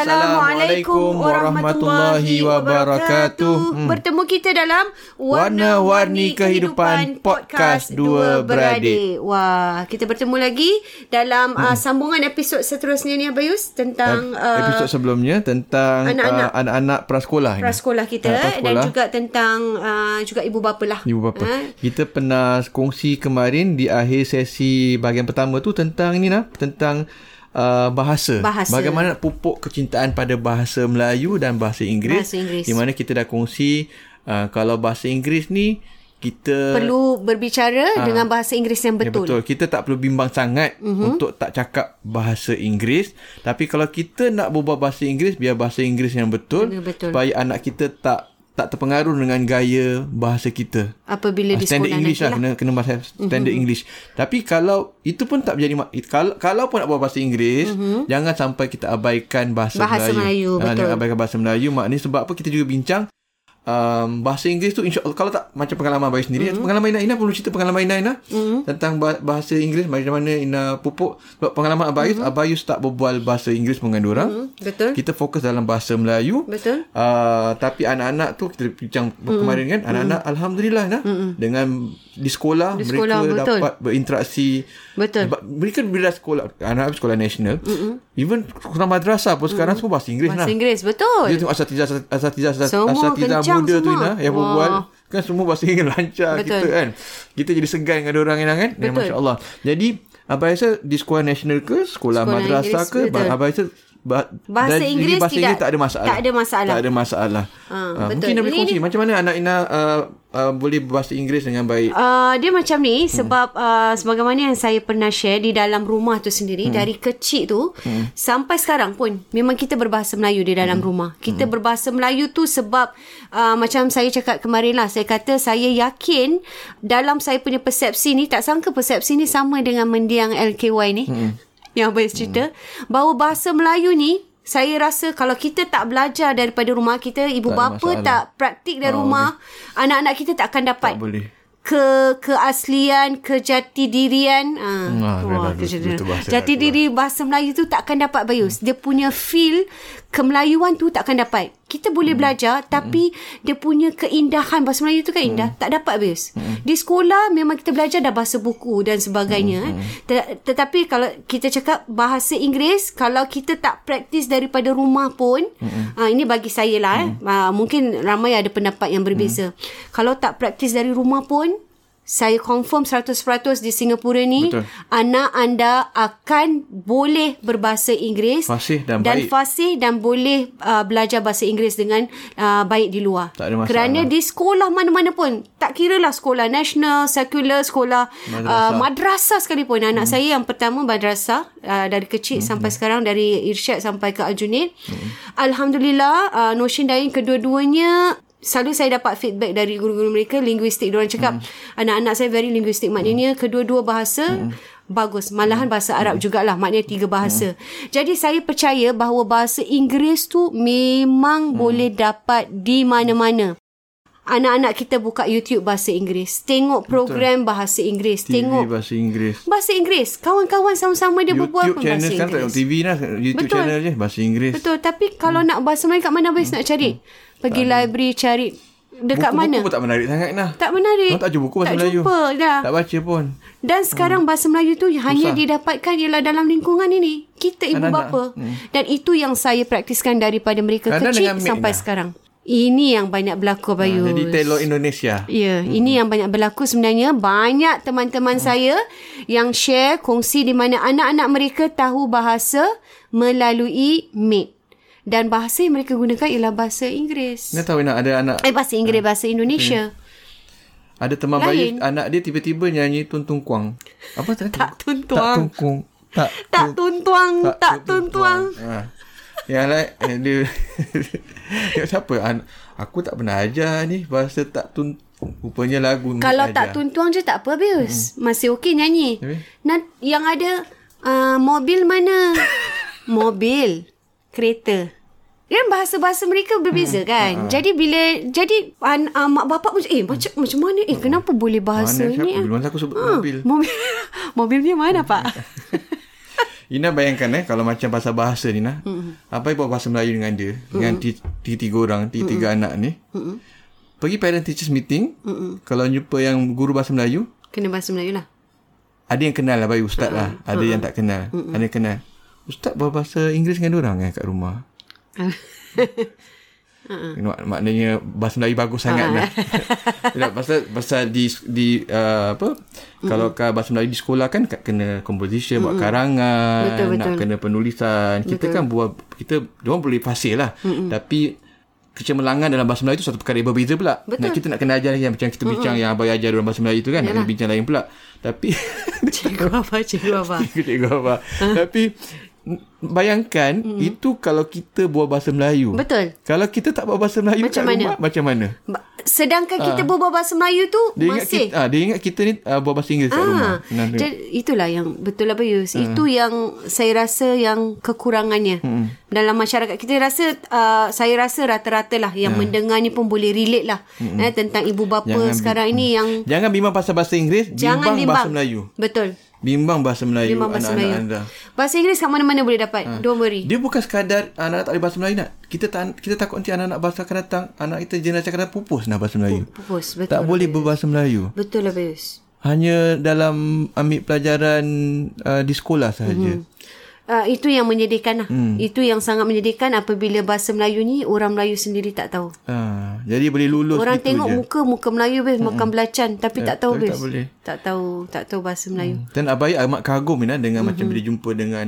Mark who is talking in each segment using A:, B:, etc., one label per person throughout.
A: Assalamualaikum warahmatullahi wabarakatuh. Hmm. Bertemu kita dalam
B: Warna-Warni Kehidupan Podcast Dua Beradik.
A: Wah, kita bertemu lagi dalam uh, hmm. uh, sambungan episod seterusnya ni Abayus tentang
B: uh, episod sebelumnya tentang anak-anak, uh, anak-anak prasekolah
A: ini. Prasekolah kita uh, prasekolah. dan juga tentang uh, juga ibu bapa lah.
B: Ibu bapa. Uh. Kita pernah kongsi kemarin di akhir sesi bahagian pertama tu tentang ini nah, tentang Uh, bahasa. bahasa. Bagaimana nak pupuk kecintaan pada bahasa Melayu dan bahasa Inggeris. Bahasa Inggeris. Di mana kita dah kongsi uh, kalau bahasa Inggeris ni kita
A: perlu berbicara uh, dengan bahasa Inggeris yang betul.
B: Ya betul. Kita tak perlu bimbang sangat uh-huh. untuk tak cakap bahasa Inggeris. Tapi kalau kita nak berbual bahasa Inggeris, biar bahasa Inggeris yang betul, betul. supaya anak kita tak tak terpengaruh dengan gaya bahasa kita.
A: Apabila di
B: standard English lah, lah. Kena, kena bahasa standard mm-hmm. English. Tapi kalau itu pun tak menjadi kalau kalau pun nak buat bahasa Inggeris, mm-hmm. jangan sampai kita abaikan bahasa,
A: bahasa Melayu. Melayu
B: ha, Jangan abaikan bahasa Melayu. Maknanya sebab apa kita juga bincang um, bahasa Inggeris tu insya Allah kalau tak macam pengalaman Abai sendiri mm-hmm. pengalaman Ina Ina perlu cerita pengalaman Ina Ina mm-hmm. tentang bahasa Inggeris macam mana Ina pupuk sebab pengalaman Abayus mm-hmm. Abayus tak berbual bahasa Inggeris dengan orang mm-hmm. betul kita fokus dalam bahasa Melayu
A: betul
B: uh, tapi anak-anak tu kita bincang mm-hmm. kemarin kan anak-anak mm-hmm. alhamdulillah nah mm-hmm. dengan di sekolah, di sekolah mereka betul. dapat berinteraksi
A: betul
B: mereka bila sekolah anak sekolah nasional mm-hmm. even sekolah madrasah pun sekarang mm-hmm. semua bahasa Inggeris
A: bahasa nah. Inggeris betul
B: dia tengok asatizah asatizah asatizah muda semua. tu Ina yang berbual kan semua bahasa Inggeris lancar Betul. kita kan. Kita jadi segan dengan orang Ina kan. Ya, masya-Allah. Jadi Abang rasa di sekolah nasional ke, sekolah, sekolah madrasah ke, abang rasa
A: Bah, bahasa Inggeris
B: bahasa
A: tidak,
B: Inggeris tak ada masalah.
A: Tak ada masalah.
B: Tak ada masalah. Ha, uh, betul. Mungkin Ina boleh kongsi macam mana anak Ina uh, uh, boleh berbahasa Inggeris dengan baik?
A: Uh, dia macam ni hmm. sebab uh, sebagaimana yang saya pernah share di dalam rumah tu sendiri hmm. dari kecil tu hmm. sampai sekarang pun memang kita berbahasa Melayu di dalam hmm. rumah. Kita hmm. berbahasa Melayu tu sebab uh, macam saya cakap kemarin lah saya kata saya yakin dalam saya punya persepsi ni tak sangka persepsi ni sama dengan mendiang LKY ni. Hmm yang Abang cerita hmm. bahawa bahasa Melayu ni saya rasa kalau kita tak belajar daripada rumah kita ibu tak bapa tak praktik dari oh, rumah okay. anak-anak kita tak akan dapat tak boleh ke keaslian kejati dirian ah wah, jati diri bahasa Melayu tu tak akan dapat bayus hmm. dia punya feel kemelayuan tu tak akan dapat kita boleh hmm. belajar tapi hmm. dia punya keindahan bahasa Melayu tu kan indah hmm. tak dapat bayus hmm. di sekolah memang kita belajar dah bahasa buku dan sebagainya hmm. eh. tetapi kalau kita cakap bahasa Inggeris kalau kita tak praktis daripada rumah pun hmm. ah, ini bagi saya lah eh. hmm. eh. ah, mungkin ramai ada pendapat yang berbeza hmm. kalau tak praktis dari rumah pun saya confirm 100% di Singapura ni Betul. anak anda akan boleh berbahasa Inggeris
B: fasih dan,
A: dan baik. fasih dan boleh uh, belajar bahasa Inggeris dengan uh, baik di luar.
B: Tak ada masalah.
A: Kerana di sekolah mana-mana pun, tak kira lah sekolah nasional, sekular, sekolah madrasah, uh, madrasah sekalipun. Anak hmm. saya yang pertama madrasah uh, dari kecil hmm. sampai sekarang dari Irsyad sampai ke Aljunid. Hmm. Alhamdulillah uh, Noshin Dain kedua-duanya selalu saya dapat feedback dari guru-guru mereka linguistik diorang cakap hmm. anak-anak saya very linguistik maknanya kedua-dua bahasa hmm. bagus malahan bahasa Arab hmm. jugalah maknanya tiga bahasa hmm. jadi saya percaya bahawa bahasa Inggeris tu memang hmm. boleh dapat di mana-mana anak-anak kita buka YouTube bahasa Inggeris. Tengok program Betul. bahasa Inggeris.
B: TV
A: tengok
B: bahasa Inggeris.
A: Bahasa Inggeris. Kawan-kawan sama-sama dia
B: YouTube
A: berbual pun bahasa
B: channel
A: Inggeris.
B: kan tak TV lah. YouTube
A: Betul.
B: channel je bahasa Inggeris.
A: Betul. Tapi kalau hmm. nak bahasa Melayu kat mana habis hmm. nak cari? Pergi tak library cari dekat
B: buku,
A: mana?
B: Buku pun tak menarik sangat nah.
A: Tak menarik.
B: Orang tak jumpa buku bahasa
A: tak
B: Melayu.
A: jumpa dah.
B: Tak baca pun.
A: Dan sekarang hmm. bahasa Melayu tu hanya didapatkan ialah dalam lingkungan ini. Kita ibu
B: Anak-anak.
A: bapa. Hmm. Dan itu yang saya praktiskan daripada mereka
B: Kadang
A: kecil sampai sekarang. Ini yang banyak berlaku Bayu.
B: Ha, jadi Telok Indonesia.
A: Ya, hmm. ini yang banyak berlaku sebenarnya. Banyak teman-teman hmm. saya yang share kongsi di mana anak-anak mereka tahu bahasa melalui MIT. Dan bahasa yang mereka gunakan ialah bahasa Inggeris.
B: Nak tahu nak ada anak
A: Eh, bahasa Inggeris, bahasa Indonesia.
B: ada teman
A: Lain.
B: bayi anak dia tiba-tiba nyanyi tuntung kuang. Apa tadi?
A: Tak
B: Tak
A: tuntuang.
B: Tak
A: Tak
B: tun-
A: tuntuang. Tak tuntuang.
B: Ha. Yang lain eh, dia dia siapa? An- aku tak pernah ajar ni bahasa tak tun rupanya lagu ni
A: Kalau
B: ajar.
A: tak tuntuang je tak apa, Bius. Masih okey nyanyi.
B: Habis?
A: Nah, yang ada uh, mobil mana? mobil. Kereta. Kan bahasa-bahasa mereka berbeza
B: Hmm.
A: kan. Jadi bila jadi an, uh, mak bapak pun eh macam macam mana eh kenapa boleh bahasa
B: Mana
A: ni?
B: siapa? Bila masa aku sebut
A: Ah,
B: mobil.
A: Mobil. mobil dia mana pak?
B: Ina bayangkan eh kalau macam bahasa bahasa ni nah.
A: Mm-hmm.
B: Apa buat bahasa Melayu dengan dia mm-hmm. dengan ti- ti- tiga orang, ti- tiga anak ni. Mm-hmm. Pergi parent teachers meeting. Mm-hmm. Kalau jumpa yang guru bahasa Melayu,
A: Kena bahasa Melayu lah.
B: ada yang kenal lah bayi ustaz lah. Ada yang tak kenal. Ada yang kenal. Ustaz berbahasa Inggeris dengan orang eh kat rumah. Mak, maknanya bahasa Melayu bagus sangat lah. Tidak, pasal pasal di di uh, apa? Kalau kan bahasa Melayu di sekolah kan kena composition, buat karangan,
A: Betul,
B: nak
A: betul.
B: kena penulisan. Kita kan buat kita dia boleh fasih lah. Tapi kecemerlangan dalam bahasa Melayu tu satu perkara yang berbeza pula.
A: Betul.
B: Nak kita nak kena ajar yang macam kita bincang yang abai ajar dalam bahasa Melayu tu kan, nak kena bincang lain pula. Tapi
A: Cikgu apa? Cikgu apa?
B: cikgu apa. Tapi bayangkan itu kalau kita buat bahasa Melayu.
A: Betul.
B: Kalau kita tak buat bahasa Melayu
A: Macam mana?
B: rumah macam mana?
A: Ba- Sedangkan kita berbual bahasa Melayu tu.
B: Dia ingat
A: masih
B: kita ah, dia ingat kita ni uh, buat bahasa Inggeris kat rumah.
A: Ah, jadi itulah yang betul lah Bayus.
B: Ah.
A: Itu yang saya rasa yang kekurangannya
B: Hmm.
A: dalam masyarakat kita rasa uh, saya rasa rata-rata lah yang mendengar ni pun boleh relate lah eh, tentang ibu bapa
B: Hmm. Jangan
A: sekarang ini yang
B: Jangan bimbang pasal bahasa Inggeris,
A: jangan
B: bimbang,
A: bimbang
B: bahasa Melayu.
A: Betul.
B: Bimbang bahasa Melayu
A: Bimbang bahasa
B: anak-anak
A: Melayu.
B: anda.
A: Bahasa Inggeris kat mana-mana boleh dapat. Don't worry.
B: Dia bukan sekadar anak-anak tak boleh bahasa Melayu nak. Kita tak, kita takut nanti anak-anak bahasa akan datang, anak kita generasi akan datang pupus nak bahasa Melayu.
A: Pupus, betul.
B: Tak boleh berbahasa Melayu.
A: Betul lah Bayus.
B: Hanya dalam ambil pelajaran uh, di sekolah sahaja.
A: Hmm. Uh, itu yang menyedihkan lah.
B: Hmm.
A: Itu yang sangat menyedihkan apabila bahasa Melayu ni orang Melayu sendiri tak tahu.
B: Ha, jadi boleh lulus
A: Orang
B: gitu
A: tengok
B: je.
A: muka muka Melayu bes makan belacan tapi tak tahu bes.
B: tak boleh.
A: Tak tahu tak tahu bahasa Melayu.
B: Dan Abai amat kagum Ina dengan
A: Mhm.
B: macam bila jumpa dengan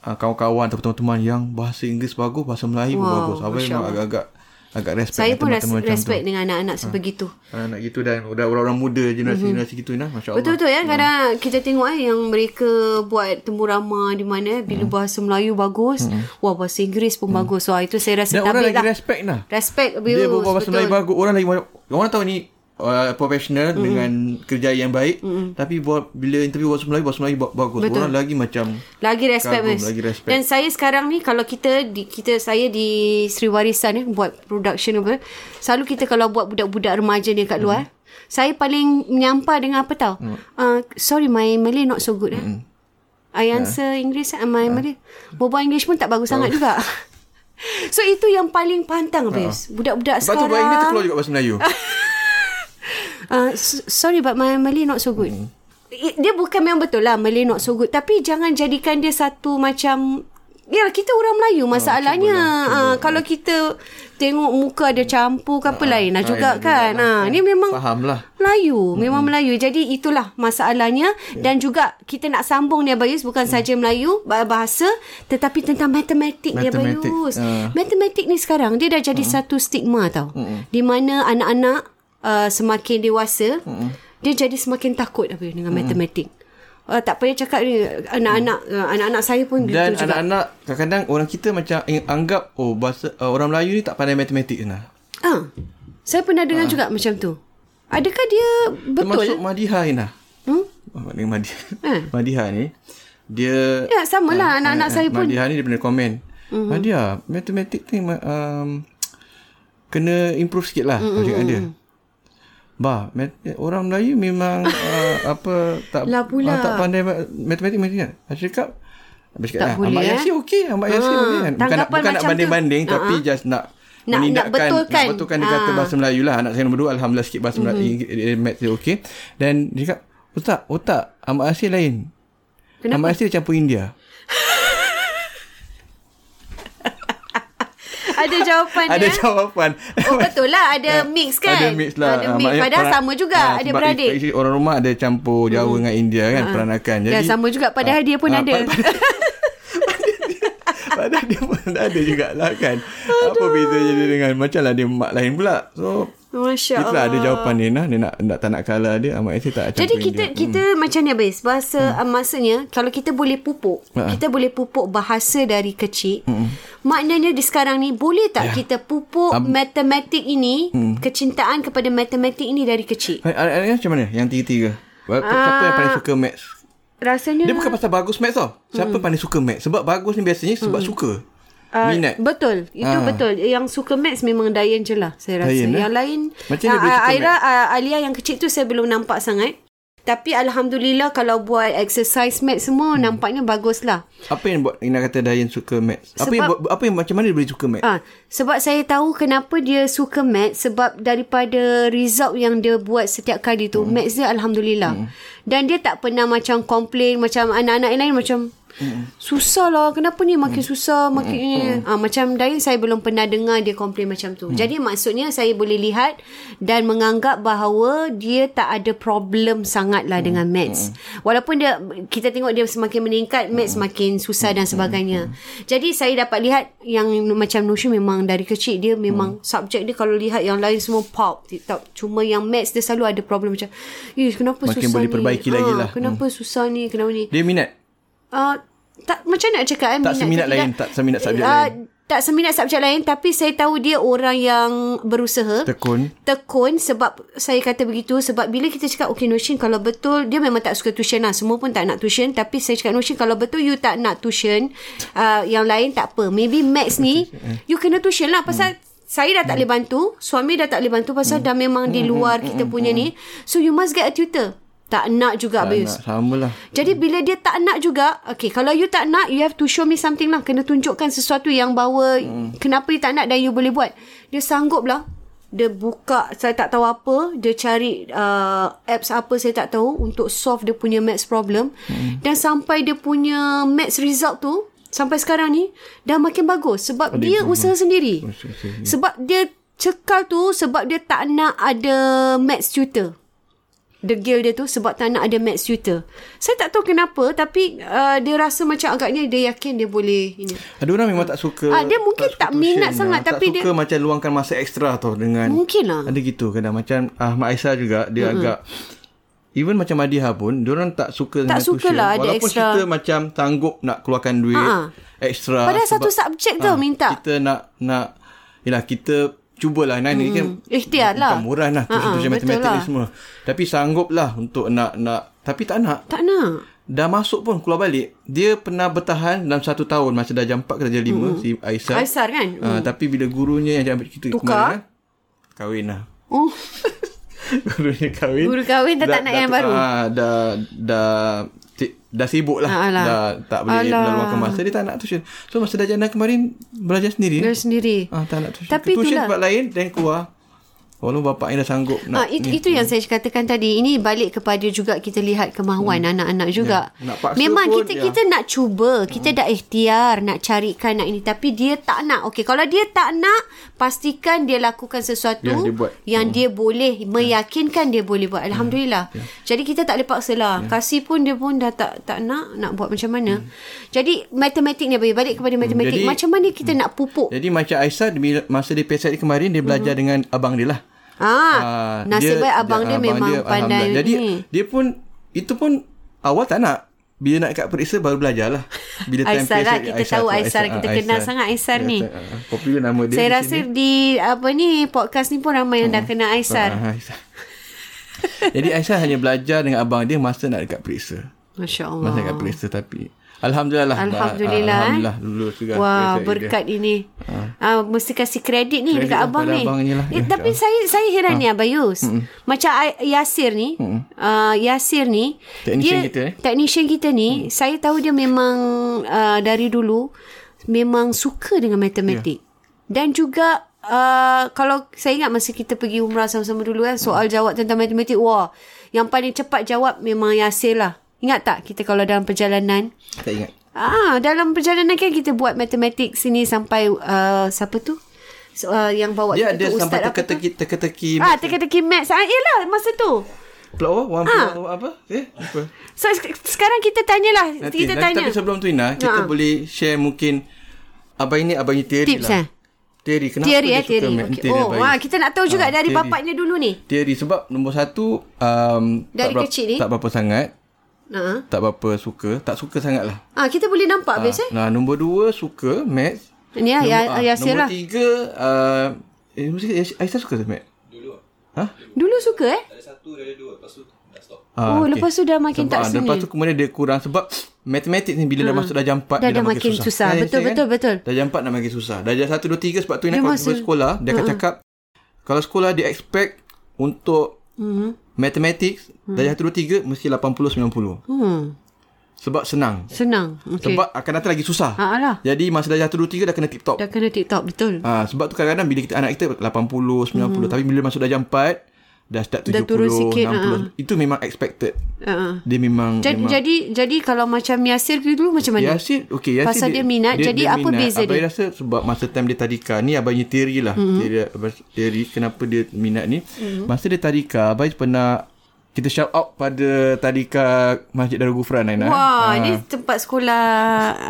B: uh, kawan-kawan atau teman-teman yang bahasa Inggeris bagus, bahasa Melayu pun
A: Wow,
B: bagus. Abai memang agak-agak agak respect
A: Saya
B: dengan
A: pun res- respect
B: tu.
A: dengan anak-anak sebegitu.
B: Anak gitu dan udah orang-orang muda generasi-generasi gitu Ina, masya-Allah.
A: Betul-betul ya kadang kita tengok eh yang mereka buat temu ramah di mana eh, bila
B: Hmm.
A: bahasa Melayu bagus, wah bahasa Inggeris pun bagus. Wah itu saya rasa
B: Dan orang lagi
A: lah.
B: respect nah.
A: Respect
B: Dia bahasa
A: betul.
B: Melayu bagus. Orang lagi orang tahu ni uh, profesional
A: Hmm.
B: dengan kerja yang baik tapi buat bila interview bahasa Melayu bahasa Melayu ba- bagus.
A: Betul.
B: Orang lagi macam
A: Lagi respect
B: Kagum, lagi respect.
A: Dan saya sekarang ni kalau kita di kita saya di Sri Warisan eh buat production apa, selalu kita kalau buat budak-budak remaja ni kat luar, saya paling menyampah dengan apa tau? Uh, sorry my Malay not so good eh. I answer English uh, my Malay. Berbual English pun tak bagus sangat juga. So itu yang paling pantang Bius. Budak-budak
B: Lepas tu buat Inggeris
A: sekarang.
B: terkeluar juga bahasa Melayu.
A: Uh, sorry but my Malay not so good.
B: Hmm.
A: I- Dia bukan memang betul lah Malay not so good. Tapi jangan jadikan dia satu macam... Ya kita orang Melayu masalahnya. Uh, kalau kita tengok muka ada campur ke apa lain lah
B: ah,
A: juga
B: lain
A: kan.
B: lah.
A: Ha, ni memang
B: Faham lah.
A: Melayu. Memang Melayu. Jadi itulah masalahnya. Dan juga kita nak sambung ni Abayus. Bukan saja Melayu bah- bahasa. Tetapi tentang matematik ni Abayus.
B: ah.
A: Matematik ni sekarang dia dah jadi satu stigma tau. Di mana anak-anak uh, semakin dewasa. Dia jadi semakin takut Abayus dengan matematik. Uh, tak payah cakap ni anak-anak uh, anak-anak saya pun
B: Dan
A: gitu juga.
B: anak-anak kadang-kadang orang kita macam anggap oh bahasa uh, orang Melayu ni tak pandai matematik nah.
A: Ah. Saya pernah dengar juga macam tu. Adakah dia betul?
B: Termasuk Madiha Ina.
A: Hmm?
B: Oh, Madiha.
A: Eh.
B: Madiha ni dia
A: Ya, sama lah. Anak-anak
B: eh,
A: saya
B: eh,
A: pun.
B: Madiha ni dia pernah komen. Mm-hmm. Madiha, matematik ni um, kena improve sikit lah. Mm-hmm. Cakap dia. Bah, mat- orang Melayu memang uh, apa tak
A: Lah pula.
B: Uh, tak pandai ma- matematik macam Saya cakap Habis cakap,
A: Tak
B: ah,
A: boleh,
B: Ahmad
A: eh.
B: Yasir okey. Ahmad Yasir
A: Ah,
B: boleh kan. Bukan, nak, bukan nak banding-banding. Tapi
A: ah.
B: just nak
A: Nak- nak betulkan.
B: Nak betulkan dia kata
A: Ah.
B: bahasa Melayu lah. Anak saya nombor dua. Alhamdulillah sikit bahasa Melayu.
A: Mhm.
B: Mm-hmm. Math dia okey. Dan dia cakap, otak, otak. Ahmad Yasir lain.
A: Kenapa?
B: Ahmad Yasir campur India.
A: Ada jawapan
B: Ada
A: ya?
B: jawapan.
A: Oh betul lah Ada mix kan
B: Ada mix lah.
A: Ada
B: Ah,
A: mix
B: maknanya
A: Padahal
B: peran-
A: sama juga
B: ah,
A: Ada beradik Hmm.
B: Orang rumah ada campur Jawa dengan India kan peranakan. Jadi
A: Ya sama juga Padahal
B: ah,
A: dia pun
B: ah,
A: ada
B: pad- pad- Padahal dia pun ada jugalah kan. Apa bezanya dia dengan macam lah dia mak lain pula. So
A: Masya
B: Itulah
A: Allah
B: ada jawapan dia nah. Dia nak, nak tak nak kalah dia. Ahmad Yasir tak
A: Jadi kita
B: India.
A: kita macam ni habis bahasa hmm. maksudnya kalau kita boleh pupuk
B: Ha.
A: kita boleh pupuk bahasa dari kecil maknanya di sekarang ni boleh tak
B: Ya.
A: kita pupuk
B: Am-
A: matematik ini kecintaan kepada matematik ini dari kecil
B: Ada macam mana? Yang tiga-tiga. Siapa
A: Ah.
B: yang paling suka maths?
A: rasanya
B: Dia bukan pasal bagus maths tau. Siapa
A: Hmm.
B: paling suka maths? Sebab bagus ni biasanya sebab suka.
A: Ah,
B: Minat.
A: Betul Itu
B: Ah.
A: betul Yang suka maths Memang Dayan je lah Saya rasa
B: Dayan, eh?
A: Yang lain
B: Macam
A: Ah,
B: suka
A: Aira ah, Alia yang kecil tu Saya belum nampak sangat Tapi Alhamdulillah Kalau buat exercise maths semua
B: Hmm.
A: Nampaknya bagus lah
B: Apa yang buat Ina kata Dayan suka maths? Apa yang
A: Sebab-
B: apa yang macam mana dia boleh suka maths?
A: Ah, sebab saya tahu kenapa dia suka maths sebab daripada result yang dia buat setiap kali tu, hmm. maths dia alhamdulillah. Hmm. Dan dia tak pernah macam komplain macam anak-anak yang lain macam hmm. susah lah kenapa ni makin susah makin hmm. ah macam Dayan saya belum pernah dengar dia komplain macam tu. Hmm. Jadi maksudnya saya boleh lihat dan menganggap bahawa dia tak ada problem sangatlah hmm. dengan maths. Hmm. Walaupun dia kita tengok dia semakin meningkat, maths semakin susah dan sebagainya. Jadi saya dapat lihat yang macam Nushu memang dari kecil dia memang hmm. subjek dia kalau lihat yang lain semua pop tak cuma yang maths dia selalu ada problem macam eh kenapa
B: Makin
A: susah
B: boleh
A: ni
B: perbaiki lagi lah.
A: kenapa susah ni kenapa ni
B: Dia minat?
A: Uh, tak macam nak cakap eh,
B: Tak seminat lain,
A: tidak.
B: tak seminat subjek
A: Ah,
B: lain.
A: tak seminat subjek lain tapi saya tahu dia orang yang berusaha.
B: Tekun.
A: tekun sebab saya kata begitu sebab bila kita cakap okay Noshin kalau betul dia memang tak suka tuition lah. Semua pun tak nak tuition tapi saya cakap Noshin kalau betul you tak nak tuition uh, yang lain tak apa. Maybe maths ni you kena tuition lah. Pasal saya dah tak boleh bantu suami dah tak boleh bantu pasal dah memang di luar kita punya ni. So you must get a tutor tak nak juga
B: Tak
A: Abayus
B: nak, sama lah.
A: jadi bila dia tak nak juga Okay kalau you tak nak You have to show me something lah Kena tunjukkan sesuatu yang bawa hmm. Kenapa you tak nak Dan you boleh buat Dia sanggup lah Dia buka Saya tak tahu apa Dia cari uh, Apps apa saya tak tahu Untuk solve dia punya maths problem hmm. Dan sampai dia punya Maths result tu Sampai sekarang ni Dah makin bagus Sebab
B: Ada
A: dia
B: improvement.
A: usaha sendiri
B: Usaha sendiri.
A: Sebab dia cekal tu Sebab dia tak nak ada Maths tutor degil dia tu sebab tak nak ada maths tutor. Saya tak tahu kenapa tapi uh, dia rasa macam agaknya dia yakin dia boleh ini.
B: Ada orang memang tak suka.
A: Ah, dia mungkin
B: suka
A: tak minat sangat,
B: ah.
A: tapi
B: tak
A: dia-
B: suka macam luangkan masa ekstra tau dengan
A: Mungkin lah.
B: Ada gitu kadang macam Ahmad Aisyah juga dia mm-hmm. agak even macam Madiha pun dia orang tak suka
A: Tak
B: dengan
A: suka
B: tuition
A: lah ada
B: walaupun
A: extra.
B: kita macam sanggup nak keluarkan duit
A: Ha-ha.
B: ekstra
A: Padahal satu subjek tau minta.
B: Kita nak nak yalah kita cubalah nah ni kan
A: Ikhtiar lah.
B: bukan murah lah tuition
A: betul
B: matematik ni
A: lah.
B: semua tapi sanggup lah untuk nak nak tapi tak nak
A: Tak nak.
B: dah masuk pun keluar balik dia pernah bertahan dalam satu tahun masa dah jam 4 ke darjah 5 mm. si Aisyah
A: Aisar kan?
B: Uh, tapi bila gurunya yang ambil kita
A: Tukar?
B: kemarin kan, kahwin lah.
A: Oh,
B: gurunya kahwin.
A: Guru kahwin dah tak nak yang baru?
B: Ah, dah dah dah sibuk lah.
A: Ah, alah.
B: dah tak boleh
A: Alah.
B: dah luangkan masa dia tak nak tuition. So masa dah jana kemarin belajar sendiri.
A: dia sendiri.
B: Ah, tak nak tuition.
A: Tapi
B: tuition
A: itulah.
B: tempat lain dan keluar. Walaupun bapaknya dah sanggup nak
A: itu, itu yang saya katakan tadi. Ini balik kepada juga kita lihat kemahuan hmm. anak-anak juga.
B: Ya. Nak paksa
A: Memang
B: pun,
A: kita
B: ya.
A: kita nak cuba, kita dah ikhtiar nak carikan nak ini tapi dia tak nak. Okey, kalau dia tak nak, pastikan dia lakukan sesuatu
B: Yang dia buat.
A: yang dia boleh meyakinkan dia boleh buat. Alhamdulillah. Jadi kita tak boleh paksa lah. Kasih pun dia pun dah tak tak nak nak buat macam mana. Jadi matematik ni balik balik kepada matematik.
B: Jadi-
A: macam mana kita nak pupuk?
B: Jadi macam Aisyah masa dia PSI kemarin dia belajar dengan abang dia lah.
A: Ah, nasib baik abang dia, memang pandai
B: Alhamdulillah. Jadi
A: ni.
B: dia pun itu pun awal tak nak. bila nak kat periksa baru belajar lah. Bila
A: Aisar lah. Kita tahu
B: tu,
A: Aisar. Kita
B: ah,
A: kenal sangat Aisar ni.
B: ah, Popular nama dia
A: Saya
B: di
A: rasa
B: sini.
A: di apa ni podcast ni pun ramai yang dah kenal Aisar.
B: Ah, Aisar. Jadi Aisyah hanya belajar dengan abang dia masa nak dekat periksa.
A: Masya
B: Masa
A: Allah.
B: dekat periksa tapi Alhamdulillah lah.
A: Alhamdulillah, eh.
B: Alhamdulillah lulus juga.
A: Wah,
B: periksa dia.
A: berkat ini. Ah, mesti kasih kredit ni
B: Kredit
A: dekat abang ni.
B: abang lah.
A: Eh,
B: Ya,
A: tapi saya saya heran ni Abayus. Macam I- Yasir ni, uh, Yasir ni,
B: Technician
A: dia
B: kita, eh?
A: technician kita ni, saya tahu dia memang uh, dari dulu memang suka dengan matematik. Dan juga uh, kalau saya ingat masa kita pergi umrah sama-sama dulu kan soal jawab tentang matematik wah yang paling cepat jawab memang Yasir lah. Ingat tak kita kalau dalam perjalanan
B: Tak ingat.
A: Ah, dalam perjalanan kan kita buat matematik sini sampai uh, siapa tu? So, uh, yang bawa
B: Dia
A: kita
B: ada sampai
A: ustaz apa tu?
B: teka-teki teka-teki
A: Ah, teka-teki maths. Ah, yelah masa tu.
B: plot one
A: Ah.
B: apa? Eh, apa?
A: So sek- sekarang kita tanyalah,
B: Nanti,
A: kita
B: nanti,
A: tanya.
B: Tapi sebelum tu Ina, kita
A: Ha.
B: boleh share mungkin abang ini abang ini teori
A: Tips
B: lah.
A: eh?
B: Teori. Kenapa
A: Teori
B: dia
A: eh,
B: suka
A: teori. Okay.
B: teori
A: Oh, wah, kita nak tahu juga
B: Ah,
A: dari
B: teori.
A: bapaknya dulu ni.
B: Teori sebab nombor satu um,
A: Dari
B: tak berapa,
A: kecil ni?
B: tak berapa sangat,
A: Ha.
B: tak berapa suka, tak suka sangat lah.
A: Ah, kita boleh nampak
B: Ah,
A: best eh.
B: Nah, nombor dua suka maths.
A: Ni lah, ya,
B: Nombor, ah,
A: Yasir
B: nombor
A: lah.
B: tiga, uh, eh, mesti Aisyah suka tak maths?
A: Dulu suka eh?
B: Ah,
A: Oh, lepas tu dah makin
B: sebab,
A: tak
B: ah, Lepas
A: seni.
B: tu kemudian dia kurang sebab matematik ni bila dah masuk darjah 4
A: Dah-
B: dia
A: dah
B: dah
A: makin
B: makin
A: susah.
B: Kan,
A: Betul,
B: Aisyah,
A: betul, betul.
B: Darjah 4 dah makin susah. Darjah 1 2 3 sebab tu
A: Dia masa-
B: pergi sekolah dia akan cakap kalau sekolah dia expect untuk
A: Mhm.
B: mathematics darjah 1 2 3 mesti 80 90.
A: Hmm.
B: Sebab senang.
A: Senang. Okay.
B: Sebab akan datang lagi susah.
A: Ha lah.
B: Jadi masa darjah 1 2 3 dah kena tip top.
A: Dah kena TikTok betul.
B: Ah, sebab tu kadang-kadang bila kita anak kita 80, 90 tapi bila masuk darjah 4 dah start 70,
A: Mhm. Dah turun sikit,
B: 60. Itu memang expected.
A: Uh-uh.
B: Dia memang
A: Jadi,
B: memang
A: jadi jadi kalau macam Yasir dulu macam mana?
B: Yasin okey Yasin
A: Pasal dia minat, jadi apa beza
B: abang
A: dia?
B: rasa sebab masa time dia tadika ni abang punya teori lah mm-hmm. teori, abang- teori kenapa dia minat ni mm-hmm. masa dia tadika abang pernah kita shout out pada tadika Masjid Darul Gufran Aina.
A: Wah, ni tempat sekolah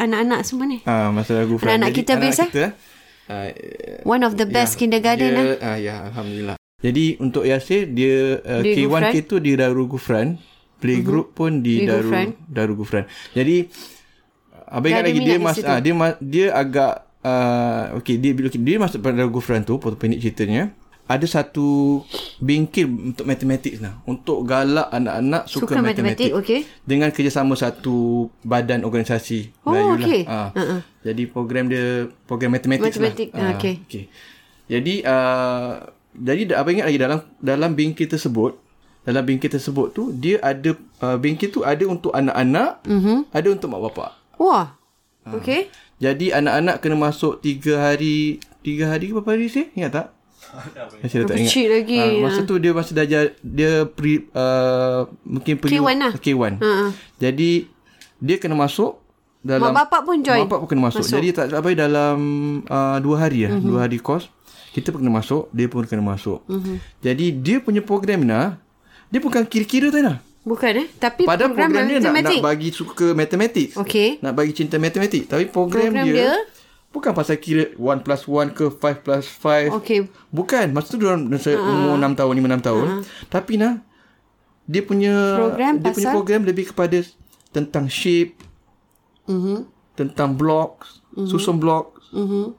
A: anak-anak semua ni.
B: Ah, masa Darul Gufran.
A: Anak-anak
B: Jadi,
A: kita best, eh?
B: kita, ah,
A: One of the best kindergarten
B: dia,
A: lah.
B: ah, ya, alhamdulillah. Jadi untuk Yasir dia uh,
A: Di
B: K1
A: Gufran.
B: K2 di Darul Gufran. Playgroup mm-hmm. pun di,
A: Di
B: Darul
A: Gufran.
B: Darul Gufran. Jadi abang ingat lagi dia
A: di
B: mas ah, dia dia agak uh, okey dia bila dia masuk pada Darul Gufran tu foto pendek ceritanya ada satu bingkil untuk matematik nah untuk galak anak-anak suka,
A: Suka matematik, okey.
B: dengan kerjasama satu badan organisasi
A: Oh,
B: Melayu
A: okey.
B: lah. Ah.
A: Uh-uh.
B: Jadi program dia program matematik
A: Matematik,
B: lah.
A: ah, okey.
B: okay. Jadi uh, jadi apa ingat lagi dalam dalam bingkil tersebut dalam bingkil tersebut tu dia ada uh, bingkil tu ada untuk anak-anak, mm-hmm. ada untuk mak bapak.
A: Wah.
B: Ah.
A: Okay.
B: Jadi anak-anak kena masuk 3 hari 3 hari ke berapa hari sih? Ingat tak? Saya tak ingat.
A: Kecil lagi,
B: Ah, masa
A: ah.
B: tu dia masih dah ja- dia pre, uh, mungkin pergi
A: K1 lah.
B: K1.
A: Ha, ha.
B: Jadi dia kena masuk dalam
A: Mak bapak pun join?
B: Mak bapak pun kena masuk.
A: Masuk.
B: Jadi tak sampai dalam uh, dua hari lah, mm-hmm. dua hari kos. Kita pun kena masuk, dia pun kena masuk.
A: Mhm.
B: Mm-hmm. Jadi dia punya program ni dia bukan kira-kira tu nah.
A: Bukan eh. Tapi
B: Padahal
A: program,
B: program, dia nak, nak bagi suka matematik.
A: Okey.
B: Nak bagi cinta matematik. Tapi program,
A: Program
B: dia,
A: dia?
B: bukan pasal kira 1 plus 1 ke 5 plus 5.
A: Okey.
B: Bukan. Masa tu dia orang uh-huh. umur 6 tahun, 5 6 tahun. Uh-huh. Tapi nah dia punya
A: Program
B: dia punya
A: pasal?
B: program lebih kepada tentang shape,
A: Mhm.
B: tentang blocks, mm-hmm. susun blocks.
A: Mhm.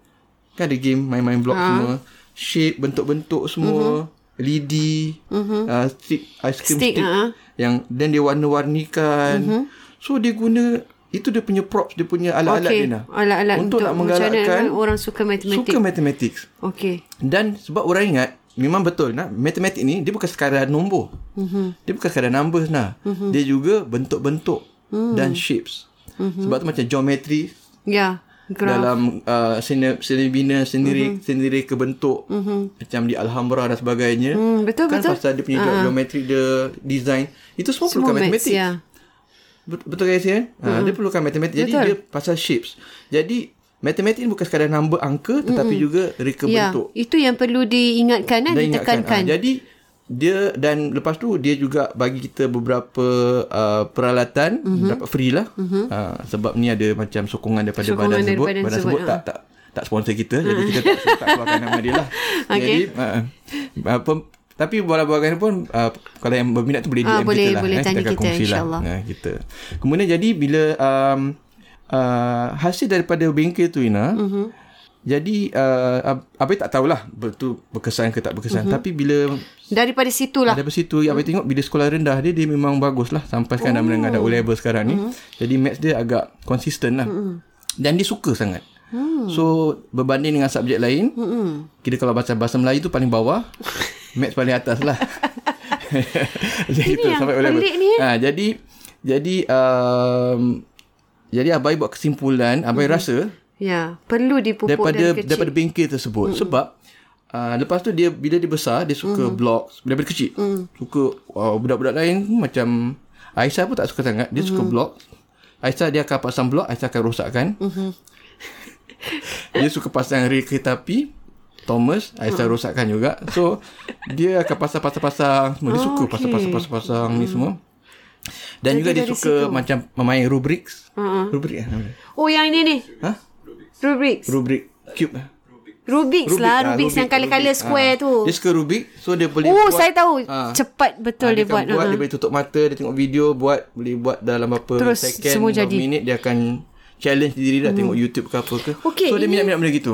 B: Kan ada game main-main blok
A: Ah.
B: semua. Shape, bentuk-bentuk semua. Mm-hmm. Lidi, mm-hmm. uh, stick, ice cream
A: Stick,
B: stick.
A: ah.
B: Yang then dia warna-warnikan. Mm-hmm. So dia guna itu dia punya props, dia punya alat-alat
A: Okey.
B: dia nak.
A: Alat-alat
B: untuk, nak
A: macam mana
B: menggalakkan
A: orang suka matematik.
B: suka matematik.
A: Okey.
B: Dan sebab orang ingat memang betul nah matematik ni dia bukan sekadar nombor. Mm-hmm. Dia bukan sekadar numbers nah. Mm-hmm. Dia juga bentuk-bentuk mm. dan shapes. Mm-hmm. Sebab tu macam geometry
A: Ya. Graf.
B: dalam uh, seni seni bina sendiri mm-hmm. sendiri ke bentuk mm-hmm. macam di Alhambra dan sebagainya
A: Hmm, betul,
B: kan
A: betul.
B: pasal dia punya uh-huh. geometri dia design itu semua,
A: Semua
B: perlukan
A: maths,
B: matematik
A: ya.
B: Bet- betul ke saya mm-hmm. ha, dia perlukan matematik jadi
A: Betul.
B: dia pasal shapes jadi matematik bukan sekadar number angka tetapi mm-hmm. juga reka
A: Ya.
B: bentuk
A: Itu yang perlu diingatkan kan,
B: dan
A: ditekankan.
B: ah, jadi dia dan lepas tu dia juga bagi kita beberapa uh, peralatan
A: Mhm.
B: mm-hmm. dapat free lah mm-hmm. uh, sebab ni ada macam sokongan daripada
A: Sokongan
B: badan tersebut
A: daripada
B: badan
A: tersebut,
B: tersebut tak
A: ah.
B: tak tak sponsor kita jadi kita tak, tak keluarkan nama dia lah
A: Okey.
B: jadi uh, apa Tapi bola-bola pun uh, kalau yang berminat tu boleh
A: Ah,
B: DM
A: boleh-
B: kita lah.
A: boleh
B: eh.
A: tanya kita,
B: kongsi lah.
A: insyaAllah.
B: Nah, kita. Kemudian jadi bila um, uh, hasil daripada bengkel tu Ina,
A: Mhm.
B: Jadi uh, ab- Abai tak tahulah betul berkesan ke tak berkesan.
A: Mhm.
B: Uh-huh. Tapi bila
A: Daripada situlah.
B: Daripada situ Abai tengok bila sekolah rendah dia dia memang bagus lah sampai sekarang oh. dah menengah dah O level sekarang ni. Jadi maths dia agak konsisten lah. Dan dia suka sangat. So berbanding dengan subjek lain, kita kalau baca bahasa Melayu tu paling bawah, maths paling atas lah. jadi
A: ni, eh.
B: Ha, jadi jadi um, jadi Abai buat kesimpulan, Abai rasa
A: Ya, perlu dipupuk
B: daripada
A: dari kecil.
B: daripada bengkel tersebut mm sebab uh, lepas tu dia bila dia besar dia suka mm blogs daripada kecil mm. suka uh, budak-budak lain macam Aisyah pun tak suka sangat dia mm suka blog Aisyah dia akan pasang blog Aisyah akan rosakkan mm-hmm. dia suka pasang rel kereta api Thomas Aisyah mm. rosakkan juga so dia akan pasang-pasang-pasang semua dia
A: Oh,
B: suka
A: okey.
B: pasang-pasang-pasang ni semua dan
A: Jadi
B: juga dia suka
A: situ.
B: macam memain rubriks
A: Uh-uh.
B: rubrik eh?
A: Oh, yang ini ni.
B: ha?
A: Rubik's.
B: rubrik cube eh?
A: Rubik's lah.
B: ah,
A: Rubik's yang color-color
B: Rubik.
A: square
B: Ah.
A: tu.
B: Dia suka Rubik. So dia boleh
A: Oh,
B: buat.
A: saya tahu.
B: ah.
A: Cepat betul
B: Ah,
A: dia, buat.
B: Kan buat
A: Ha.
B: dia boleh tutup mata, dia tengok video, buat. Boleh buat dalam berapa
A: Terus
B: second,
A: semua jadi.
B: minit. Dia akan challenge diri dia tengok YouTube ke apa ke.
A: Okey,
B: so dia
A: ini-
B: minat-minat benda gitu.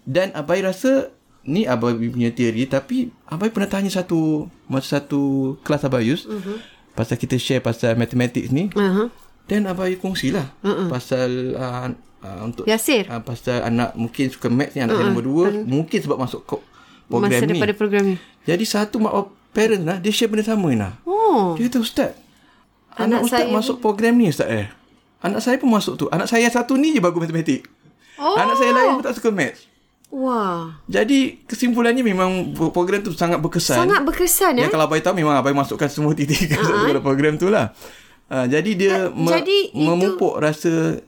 B: Dan Abai rasa, ni Abai punya teori. Tapi Abai pernah tanya satu, masa satu kelas Abayus. Uh-huh. Pasal kita share pasal mathematics ni.
A: Uh-huh.
B: Dan Abai kongsilah. Uh-uh. Pasal uh, uh, untuk
A: Yasir.
B: uh, pasal anak mungkin suka maths ni anak uh-uh. nombor dua mungkin sebab masuk ko- program
A: Masa
B: ni
A: daripada program ni.
B: jadi satu mak bapa parents lah dia share benda sama Ina
A: Oh.
B: dia kata ustaz anak,
A: Anak
B: ustaz
A: saya
B: masuk program ni ustaz eh anak saya pun masuk tu anak saya satu ni je bagus matematik
A: Oh.
B: anak saya lain pun tak suka maths
A: Wah.
B: jadi kesimpulannya memang program tu sangat berkesan
A: Sangat berkesan
B: Ya
A: eh.
B: kalau Abai tahu memang Abai masukkan semua titik uh-huh. dalam program tu lah. Uh, jadi dia
A: Ta-
B: me-
A: jadi itu-
B: memupuk rasa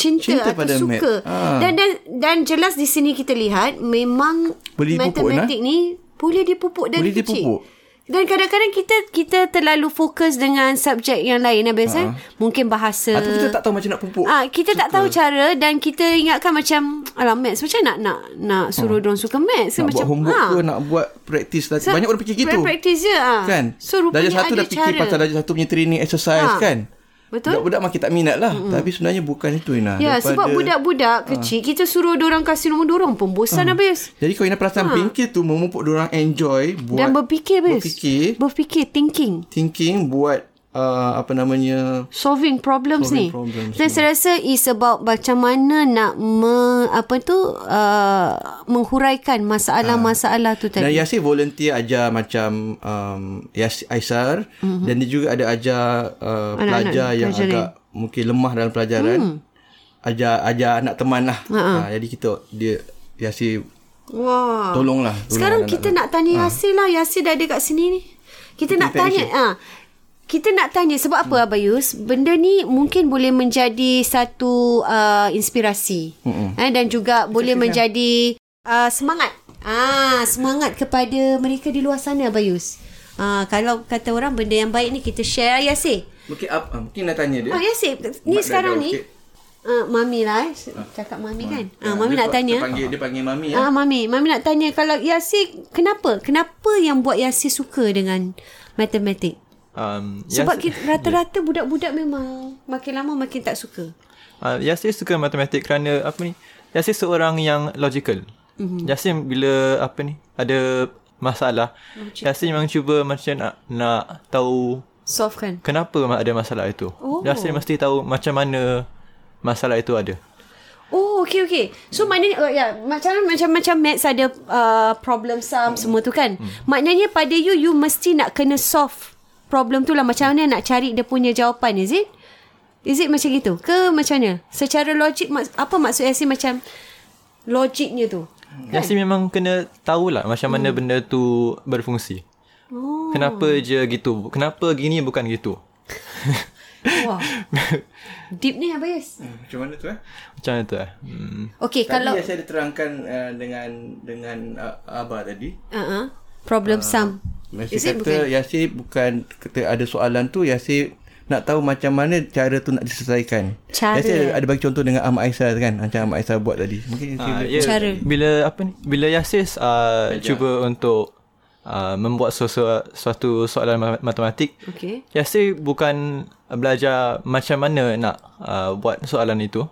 A: Cinta,
B: Cinta
A: atau
B: pada
A: suka.
B: math. Ah.
A: Dan dan dan jelas di sini kita lihat memang
B: Boleh dipupuk,
A: matematik ni boleh dipupuk dari
B: Boleh
A: kecil.
B: dipupuk.
A: Dan kadang-kadang kita kita terlalu fokus dengan subjek yang lain habis uh Mungkin bahasa.
B: Atau kita tak tahu macam nak pupuk.
A: Ah, kita tak tahu cara dan kita ingatkan macam alah maths macam nak nak nak suruh ha. suruh suka maths
B: nak
A: macam
B: buat homework
A: ah.
B: ke nak buat praktis lah.
A: So,
B: Banyak orang fikir gitu.
A: Praktis je ah.
B: Kan?
A: So
B: darjah satu dah fikir
A: cara.
B: pasal darjah satu punya training exercise
A: Ha.
B: kan.
A: Betul?
B: Budak-budak makin tak minat lah. Mm-hmm. Tapi sebenarnya bukan itu Ina.
A: Ya,
B: Daripada-
A: sebab budak-budak kecil kita suruh orang kasih nombor dorang pun bosan habis.
B: Jadi kalau Ina perasan ha. bengkel tu memupuk orang enjoy buat
A: Dan berfikir habis.
B: berfikir,
A: Berfikir, thinking.
B: thinking buat uh, apa namanya
A: solving problems
B: Solving
A: ni.
B: problems
A: Dan saya rasa is about macam mana nak me, apa tu uh, menghuraikan masalah-masalah tu
B: Dan
A: tadi.
B: Yasir volunteer ajar macam um, Yasir Aisar mm-hmm. dan dia juga ada ajar uh,
A: Anak-anak
B: pelajar yang
A: pelajar
B: agak mungkin lemah dalam pelajaran. Mm. Ajar ajar anak teman lah. Uh-huh. Ha, jadi kita dia Yasir
A: Wah.
B: tolonglah. tolong
A: Sekarang
B: anak-anak
A: kita
B: tu.
A: nak tanya Yasir lah. Yasir dah ada kat sini ni. Kita nak tanya. Ah, kita nak tanya sebab apa
B: Hmm.
A: Abayus? Benda ni mungkin boleh menjadi satu uh, inspirasi.
B: Hmm,
A: Eh, dan juga boleh menjadi uh, semangat. Ah, semangat kepada mereka di luar sana Abayus. Ah, kalau kata orang benda yang baik ni kita share lah, Yasir.
B: Mungkin up, uh, mungkin nak tanya dia.
A: Ah, Yasir. Ni
B: Mak
A: sekarang ni. Uh, mami lah eh. Cakap mami kan. Ah, mami
B: dia
A: nak tanya.
B: Dia panggil, dia panggil mami ya.
A: Ah mami, mami nak tanya kalau Yasir kenapa? Kenapa yang buat Yasir suka dengan matematik?
C: Um,
A: Sebab
C: Yas-
A: kita, rata-rata budak-budak memang makin lama makin tak suka.
C: uh, Yasir suka matematik kerana apa ni? Yasir seorang yang logical. Mm-hmm. Yasir bila apa ni? Ada masalah. Logic. Yasir memang cuba macam nak nak tahu
A: Soft kan?
C: kenapa ada masalah itu.
A: Oh.
C: Yasir mesti tahu macam mana masalah itu ada.
A: Oh, okay, okay. So, maknanya, uh, ya, macam macam macam maths ada uh, problem sum semua tu kan.
B: Hmm.
A: Maknanya pada you, you mesti nak kena solve problem tu lah. Macam mana nak cari dia punya jawapan, is it? Is it macam gitu? Ke macam mana? Secara logik, apa maksud Yasir macam logiknya tu?
C: Kan? Yasir memang kena tahulah macam mana benda tu berfungsi.
A: Oh.
C: Kenapa je gitu? Kenapa gini bukan gitu?
A: Wah. Deep ni Abayus.
B: Hmm, Macam mana tu eh?
C: Macam itu eh. Hmm.
A: Okay,
B: Tadi
A: kalau...
B: Yasir ada terangkan uh, dengan dengan uh, Abah tadi.
A: Uh-uh. Problem sum.
B: Yasir
A: Is it
B: kata
A: bukan?
B: Yasir bukan kata ada soalan tu Yasir nak tahu macam mana cara tu nak diselesaikan.
A: Cara.
B: Yasir ada bagi contoh dengan Ahmad Aisyah kan macam Ahmad Aisyah buat tadi. Mungkin Yasir
C: Ah,
B: boleh-
C: ya,
A: Cara.
C: Bila apa ni? Bila Yasis uh, cuba untuk uh, membuat suatu, suatu soalan ma- matematik
A: Okay.
C: Yasir bukan belajar macam mana nak uh, buat soalan itu.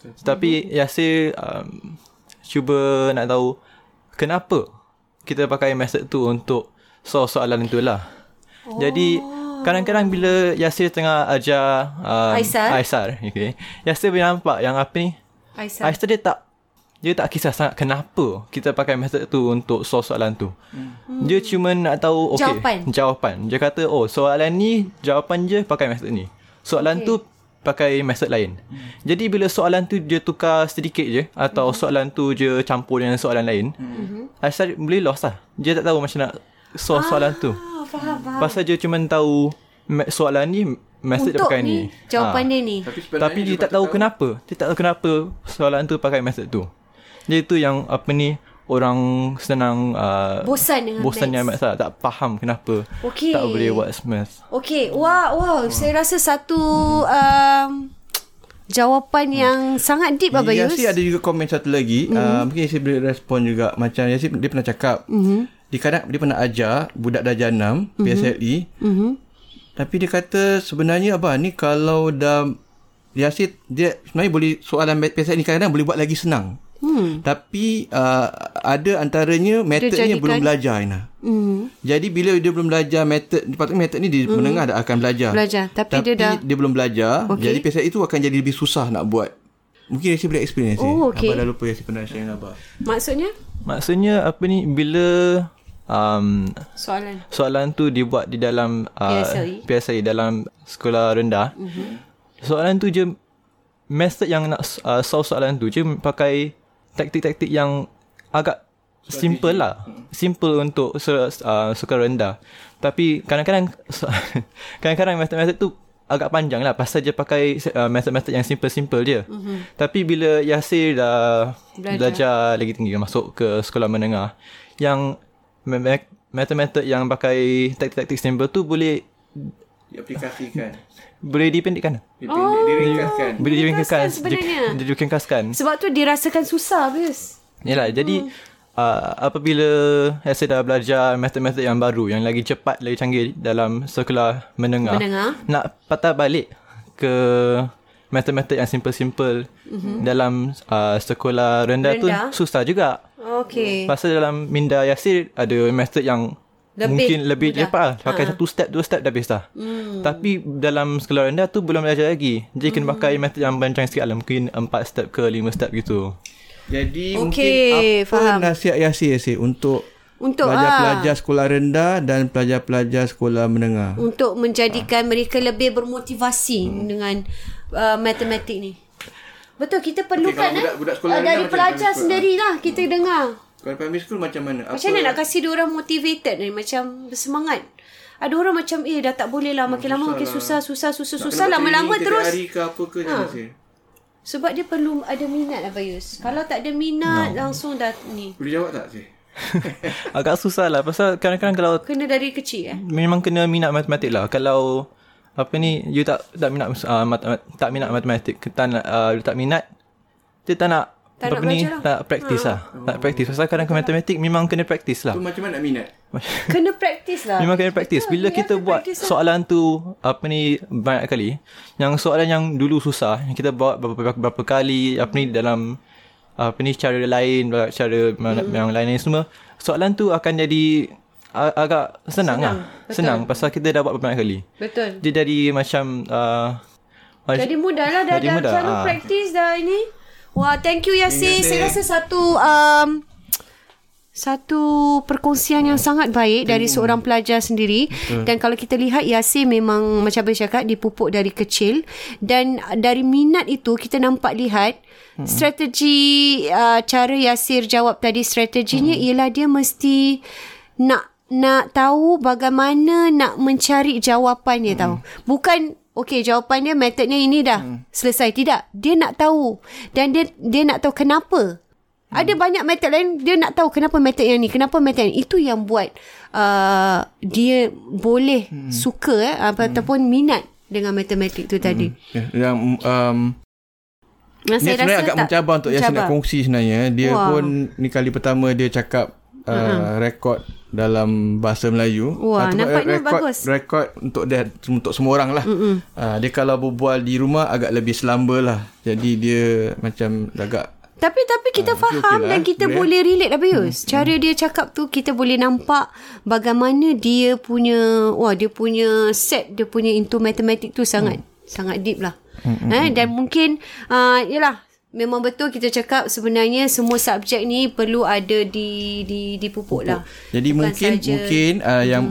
C: Tetapi Yasir um, cuba nak tahu kenapa kita pakai method tu untuk solve soalan itulah. Oh. Jadi kadang-kadang bila Yasir tengah ajar uh,
A: Aisar.
C: Aisar okay, Yasir boleh nampak yang apa ni
A: Aisyah.
C: Aisar dia tak dia tak kisah sangat kenapa kita pakai method tu untuk solve soalan tu. Hmm. Dia cuma nak tahu okay,
A: Jawapan.
C: jawapan. Dia kata oh soalan ni jawapan je pakai method ni. Soalan okay. tu pakai method lain. Hmm. Jadi bila soalan tu dia tukar sedikit je atau hmm. soalan tu je campur dengan soalan lain, hmm. Aisar boleh lost lah. Dia tak tahu macam nak solve ah, soalan tu.
A: Faham, faham.
C: Pasal dia cuma tahu soalan ni method dia
A: Untuk
C: pakai
A: ni,
C: ni.
A: jawapan
C: Ah.
A: dia ni.
B: Tapi,
C: Tapi dia tak tahu kenapa. Dia tak tahu kenapa soalan tu pakai method tu. Jadi itu yang apa ni orang senang uh,
A: Bosan dengan
C: bosan dengan
A: maths.
C: lah. Tak faham kenapa
A: Okey.
C: tak boleh buat maths.
A: Okey, wow, wow, saya rasa satu um, jawapan yang sangat deep Abayus.
B: Yasir ada juga komen satu lagi. Mm-hmm. Uh, mungkin Yasir boleh respon juga. Macam Yasir dia pernah cakap. Mm-hmm. Dia kadang dia pernah ajar budak darjah 6 mm-hmm. PSLE. Mm-hmm. Tapi dia kata sebenarnya abang ni kalau dah Yasir dia sebenarnya boleh soalan PSLE ni kadang-kadang boleh buat lagi senang. Hmm. Tapi uh, ada antaranya metodnya
A: jadikan-
B: belum belajar Ina.
A: Hmm.
B: Jadi bila dia belum belajar metod patutnya metod ni di hmm. menengah dah akan belajar.
A: Belajar, tapi dia dah-
B: dia belum belajar. Okay. Jadi PSLE itu akan jadi lebih susah nak buat. Mungkin Yasir boleh explain Yasir.
A: Oh, okey.
B: Abang dah lupa Yasir pernah share dengan abang.
A: Maksudnya
C: Maksudnya apa ni bila um,
A: soalan.
C: soalan tu dibuat di dalam uh,
A: PSLE.
C: PSLE dalam sekolah rendah. Mm-hmm. Soalan tu je method yang nak uh, solve soalan tu je pakai taktik-taktik yang agak simple lah. Simple untuk uh, sekolah rendah. Tapi kadang-kadang kadang-kadang method-method tu agak panjang lah pasal dia pakai uh, method-method yang simple-simple je. Mm-hmm. Tapi bila Yasir dah
A: Belajar.
C: belajar. lagi tinggi masuk ke sekolah menengah yang me- me- method-method yang pakai taktik-taktik simple tu boleh
B: Diaplikasikan.
C: Boleh dipendekkan.
B: Dipendek, diringkaskan.
C: Boleh diringkaskan.
A: Ringkaskan sebenarnya.
C: Diringkaskan.
A: Sebab tu dirasakan susah Abayus.
C: Yalah, jadi uh, apabila Yasir dah belajar metod-metod yang baru yang lagi cepat, lagi canggih dalam sekolah menengah,
A: Menengah.
C: nak patah balik ke metod-metod yang simple-simple mm-hmm. dalam uh, sekolah rendah,
A: Rendah.
C: tu susah juga.
A: Okey.
C: Pasal dalam Minda Yasir ada metod yang
A: Lebih
C: mungkin lebih
A: mudah.
C: cepat lah. Pakai satu step, dua step dah habis dah. Hmm. Tapi dalam sekolah rendah tu belum belajar lagi. Jadi kena
A: Hmm.
C: pakai metod yang panjang sikit lah. Mungkin empat step ke lima step gitu.
B: Jadi
A: Okey,
B: mungkin apa
A: faham.
B: nasihat Yasir Yasir untuk
A: Untuk
B: pelajar-pelajar sekolah rendah dan pelajar-pelajar sekolah menengah.
A: untuk menjadikan mereka lebih bermotivasi hmm. dengan uh, matematik ni. Betul kita perlukan
B: kalau
A: eh
B: budak- budak sekolah
A: uh, dari pelajar sendirilah kita dengar.
B: Kalau primary school macam mana?
A: Macam mana nak kasih dia orang motivated ni macam bersemangat. Ada orang macam eh dah tak boleh lah makin lama makin susah susah susah susah lama-lama terus
B: hari ke apa ke ha.
A: Sebab dia perlu ada minat Abayus. Kalau tak ada minat no. langsung dah ni.
B: Boleh jawab tak Yasir?
C: Agak susah lah. Pasal kadang-kadang kalau
A: Kena dari kecil eh.
C: memang kena minat matematik lah. Kalau apa ni you tak tak minat uh, mat, mat, tak minat matematik, tak nak uh, you tak minat dia tak nak
A: Tak
C: apa
A: nak
C: ni
A: belajar lah.
C: tak praktis lah. Tak praktis. Pasal kadang-kadang matematik memang kena praktis lah.
B: Tu macam mana nak minat?
A: Kena praktis lah.
C: Memang kena praktis.
A: Betul,
C: Bila kita buat
A: practice lah.
C: soalan tu apa ni banyak kali, yang soalan yang dulu susah, yang kita buat berapa, berapa, berapa kali apa ni dalam apa ni cara lain, cara hmm. yang lain-lain semua, soalan tu akan jadi agak senang,
A: Senang,
C: lah.
A: betul.
C: Senang pasal kita dah buat banyak kali.
A: Betul.
C: Dia jadi macam uh,
A: Jadi mudah lah dah, dah
C: mudah,
A: selalu
C: ah.
A: praktis dah ini. Wah, thank you Yasir. Saya rasa satu um, satu perkongsian yang sangat baik dari seorang pelajar sendiri. Dan kalau kita lihat Yasir memang macam apa cakap dipupuk dari kecil. Dan dari minat itu kita nampak lihat strategi uh, cara Yasir jawab tadi strateginya ialah dia mesti nak nak tahu bagaimana nak mencari jawapannya hmm. tahu. Bukan okey jawapan dia metodnya ini dah hmm. selesai tidak. Dia nak tahu dan dia dia nak tahu kenapa. Hmm. Ada banyak metod lain dia nak tahu kenapa metod yang ni, kenapa metod yang ni. Itu yang buat uh, dia boleh hmm. suka eh hmm. ataupun minat dengan matematik tu tadi.
B: Ya, Yang um,
A: Dan
B: Ni sebenarnya agak mencabar untuk Yasin nak kongsi sebenarnya. Dia
A: Wah.
B: pun ni kali pertama dia cakap uh, rekod dalam bahasa Melayu.
A: Wah,
B: Ataupun
A: nampaknya
B: rekod,
A: bagus.
B: Rekod untuk dia untuk semua orang lah. Uh, dia kalau berbual di rumah agak lebih selamba lah. Jadi dia macam agak
A: Tapi tapi kita
B: okey,
A: faham
B: lah,
A: dan
B: eh.
A: kita
B: Boleh.
A: boleh relate Abayus. Hmm. Cara dia cakap tu kita boleh nampak bagaimana dia punya wah dia punya set dia punya into mathematics tu sangat
B: Hmm.
A: sangat deep lah. Eh dan mungkin uh, yalah memang betul kita cakap sebenarnya semua subjek ni perlu ada di di dipupuk lah.
B: Jadi
A: Bukan
B: mungkin
A: saja-
B: mungkin uh, yang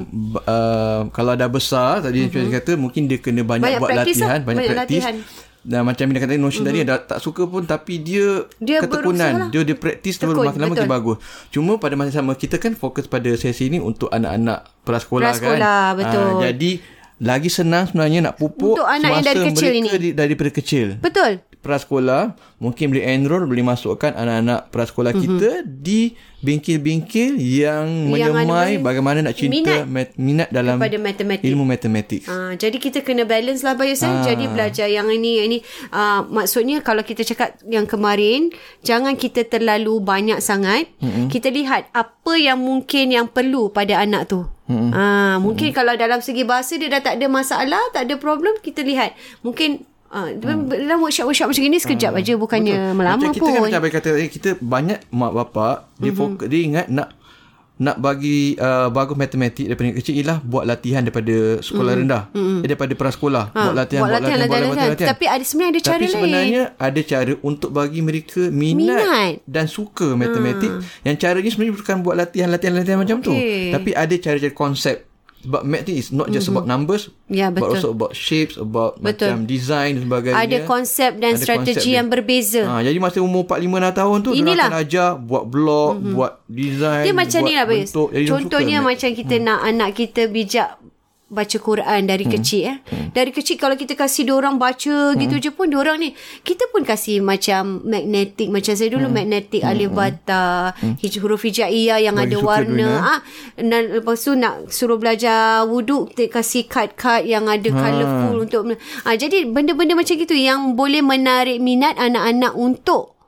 B: uh, kalau dah besar tadi mm-hmm. kata mungkin dia kena banyak,
A: Banyak
B: buat
A: praktis
B: latihan,
A: lah.
B: banyak,
A: Banyak
B: praktis.
A: latihan.
B: Dan macam Mina kata Notion mm-hmm. tadi dah tak suka pun tapi dia,
A: Dia
B: ketekunan,
A: lah.
B: dia dia praktis makin lama
A: betul.
B: makin bagus. Cuma pada masa sama kita kan fokus pada sesi ni untuk anak-anak prasekolah,
A: Prasekolah,
B: kan.
A: betul.
B: Ah, jadi lagi senang sebenarnya nak pupuk
A: Untuk anak yang dari kecil ini.
B: Di, daripada kecil
A: Betul.
B: prasekolah mungkin boleh enroll boleh masukkan anak-anak prasekolah mm-hmm. kita di bingkil-bingkil yang,
A: Yang
B: menyemai bagaimana nak cinta
A: minat
B: minat, minat dalam
A: matematik.
B: ilmu matematik.
A: Ah, jadi kita kena balance lah Bayu
B: Ah.
A: saya. Jadi belajar yang ini yang ini ah, maksudnya kalau kita cakap yang kemarin jangan kita terlalu banyak sangat. Mm-hmm. Kita lihat apa yang mungkin yang perlu pada anak tu. Mm-hmm. Ah, mungkin mm-hmm. kalau dalam segi bahasa dia dah tak ada masalah, tak ada problem, kita lihat. Mungkin Ah, hmm. dalam workshop-workshop macam ni sekejap aja bukannya melama
B: macam kita
A: pun.
B: kan macam kata tadi kita banyak mak bapak dia
A: Mhm.
B: fokus dia ingat nak nak bagi uh, bagus matematik daripada kecil ialah buat latihan daripada sekolah mm-hmm. rendah mm-hmm. eh, daripada prasekolah
A: Ha,
B: buat latihan buat latihan, buat latihan, buat latihan.
A: Tapi ada sebenarnya ada cara
B: Tapi
A: lain.
B: sebenarnya ada cara untuk bagi mereka minat,
A: Minat.
B: dan suka matematik. Yang caranya sebenarnya bukan buat latihan-latihan-latihan macam tu.
A: Okey.
B: Tapi ada cara-cara konsep. Sebab math ni is not just about numbers.
A: Ya,
B: But
A: betul.
B: also about shapes, about
A: Betul.
B: macam design dan sebagainya.
A: Ada konsep dan
B: Ada
A: strategi
B: konsep dia.
A: yang berbeza.
B: Ha, jadi masa umur 4-5 tahun tu, dia akan ajar buat blok, mm-hmm. buat design,
A: Dia macam
B: buat
A: ni lah
B: bentuk. Jadi dia
A: Contohnya
B: suka
A: macam kita hmm. nak anak kita bijak baca Quran dari hmm. kecil eh. Hmm. Dari kecil kalau kita kasih dia orang baca hmm. gitu je pun dia orang ni kita pun kasih macam magnetik macam saya dulu hmm. magnetik hmm. alif bata hmm. huruf hijaiyah yang
B: Bagi
A: ada warna ah dan lepas tu nak suruh belajar wuduk kita kasih kad-kad yang ada
B: Ha.
A: colourful untuk ah jadi benda-benda macam gitu yang boleh menarik minat anak-anak untuk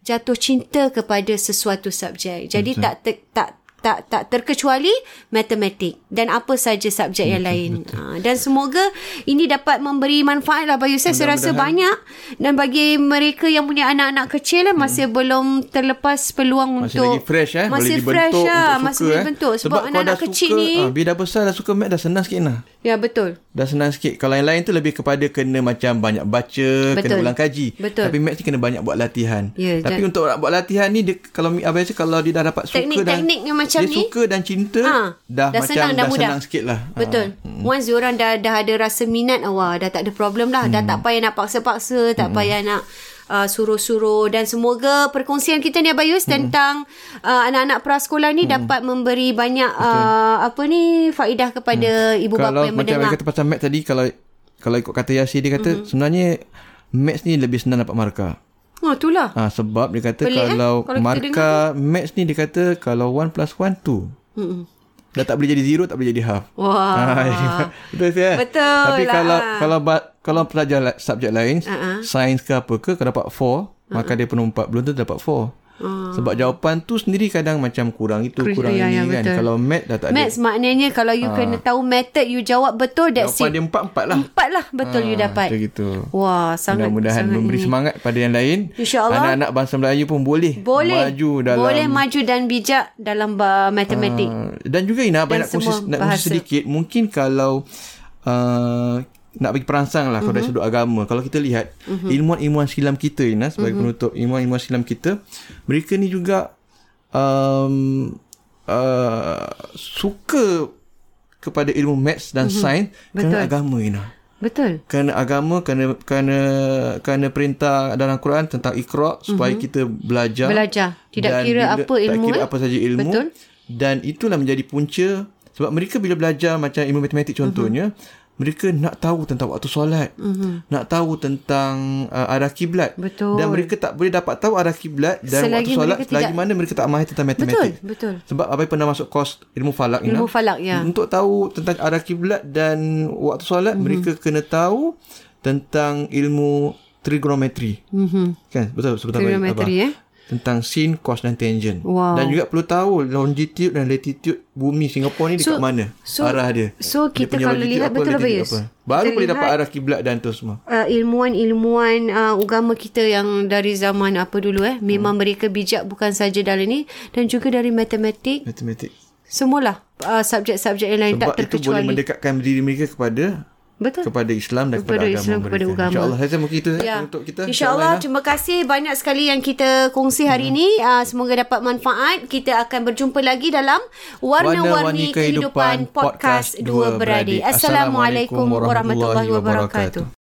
A: jatuh cinta kepada sesuatu subjek. Jadi betul. tak ter, tak tak tak terkecuali matematik dan apa saja subjek yang lain. Ha, dan semoga ini dapat memberi manfaat lah bagi saya. Saya rasa banyak dan bagi mereka yang punya anak-anak kecil lah masih hmm. belum terlepas peluang
B: Masih
A: untuk
B: lagi fresh eh
A: masih
B: boleh
A: fresh
B: dibentuk
A: lah, masih
B: suka
A: boleh
B: eh.
A: bentuk sebab,
B: Sebab
A: anak-anak
B: dah
A: kecil
B: suka,
A: ni
B: ah, bila dah besar dah suka math dah senang sikit lah.
A: ya betul.
B: Dah senang sikit. Kalau yang lain tu lebih kepada kena macam banyak baca,
A: Betul.
B: kena ulang kaji.
A: Betul.
B: Tapi math ni kena banyak buat latihan.
A: Ya,
B: Tapi
A: dan-
B: untuk buat latihan ni dia kalau abang kalau dia dah dapat suka
A: Teknik-teknik
B: dan
A: yang macam
B: dia
A: ni,
B: suka dan cinta
A: Ha,
B: dah,
A: dah
B: macam
A: senang, dah
B: dah
A: mudah.
B: senang sikit lah.
A: Betul.
B: Ha.
A: Once diorang dah dah ada rasa minat, wah dah tak ada problem lah. Dah tak payah nak paksa-paksa, tak payah nak uh, suruh-suruh dan semoga perkongsian kita ni Abayus tentang uh, anak-anak prasekolah ni dapat memberi banyak uh, apa ni faedah kepada ibu
B: kalau
A: bapa yang
B: macam
A: mendengar.
B: abang kata pasal math tadi kalau kalau ikut kata Yasir dia kata mm-hmm. sebenarnya maths ni lebih senang dapat markah.
A: Oh, itulah.
B: Ah sebab dia kata
A: Pelik, eh?
B: kalau,
A: Kalau kita
B: markah maths ni dia kata kalau 1 plus 1 2.
A: Mm-mm.
B: Dah tak boleh jadi zero, tak boleh jadi half.
A: Wah.
B: betul sih.
A: Betul
B: Tapi
A: lah.
B: kalau kalau ba- kalau pelajar la- subjek lain,
A: Uh-uh.
B: sains ke apa ke, kalau dapat 4, maka dia penuh 4, belum tentu dapat 4.
A: Uh.
B: Sebab jawapan tu sendiri kadang macam kurang itu,
A: Kur-
B: kurang
A: ya,
B: ini
A: ya,
B: kan.
A: betul.
B: Kalau math dah tak ada.
A: Maths maknanya kalau you kena tahu method you jawab betul that's
B: Jawapan
A: it.
B: dia 4, 4 lah.
A: Empat lah betul you
B: Ah,
A: dapat.
B: Macam gitu.
A: Wah, sangat
B: Mudah-mudahan
A: sangat
B: memberi
A: ini.
B: semangat pada yang lain.
A: InsyaAllah.
B: Anak-anak bangsa Melayu pun boleh,
A: boleh
B: maju dalam
A: boleh maju dan bijak dalam uh, matematik.
B: Uh, dan juga Ina
A: Dan
B: banyak kongsi
A: semua
B: nak kongsi sedikit mungkin kalau uh, nak bagi perangsang lah kalau
A: Mhm.
B: dari sudut agama kalau kita lihat ilmuwan-ilmuwan silam kita Ina sebagai
A: Mhm.
B: penutup ilmuwan-ilmuwan silam kita mereka ni juga um, uh, suka kepada ilmu maths dan sains
A: Mhm. Betul.
B: kerana agama Ina
A: Betul.
B: kerana agama kerana kerana kerana perintah dalam Quran tentang Iqra supaya kita belajar
A: Belajar. Tidak
B: Dan
A: kira
B: bila-
A: apa
B: tak
A: ilmu,
B: kira
A: eh.
B: apa saja ilmu
A: Betul.
B: dan itulah menjadi punca sebab mereka bila belajar macam ilmu matematik contohnya
A: Mhm.
B: Mereka nak tahu tentang waktu solat mm-hmm. nak tahu tentang uh, arah kiblat
A: Betul.
B: dan mereka tak boleh dapat tahu arah kiblat dan waktu
A: Selagi
B: solat
A: mereka
B: selagi
A: tidak-
B: mana mereka tak mahir tentang matematik
A: Betul, betul.
B: sebab abai pernah masuk kos ilmu falak
A: Ilmu
B: Ina.
A: falak, ya.
B: untuk tahu tentang arah kiblat dan waktu solat mm-hmm. mereka kena tahu tentang ilmu trigonometri
A: Mhm.
B: kan betul betul
A: Trigonometri, eh.
B: Tentang sin, cos dan tangent.
A: Wow.
B: Dan juga perlu tahu longitude dan latitude bumi Singapura ni dekat
A: So-
B: mana?
A: so-
B: arah dia.
A: so
B: Dia
A: kita
B: punya
A: kalau lihat
B: apa,
A: betul
B: apa. Baru
A: Kita
B: boleh dapat arah kiblat dan tu semua.
A: uh, ilmuwan-ilmuwan uh, agama kita yang dari zaman apa dulu eh memang
B: Hmm.
A: mereka bijak bukan saja dalam ni dan juga dari matematik
B: Matematik.
A: semualah uh, subjek-subjek yang lain
B: Sebab
A: tak
B: itu boleh
A: terkecuali
B: mendekatkan diri mereka kepada
A: betul
B: kepada Islam dan
A: Kepada
B: kepada, agama
A: Islam,
B: mereka.
A: kepada agama.
B: InsyaAllah. Saya mungkin itu
A: ya.
B: Untuk kita.
A: InsyaAllah.
B: ya.
A: Terima kasih banyak sekali yang kita kongsi hari ini. Uh, semoga dapat manfaat. Kita akan berjumpa lagi dalam Warna-Warni Kehidupan Podcast Dua Beradik. Assalamualaikum warahmatullahi wabarakatuh.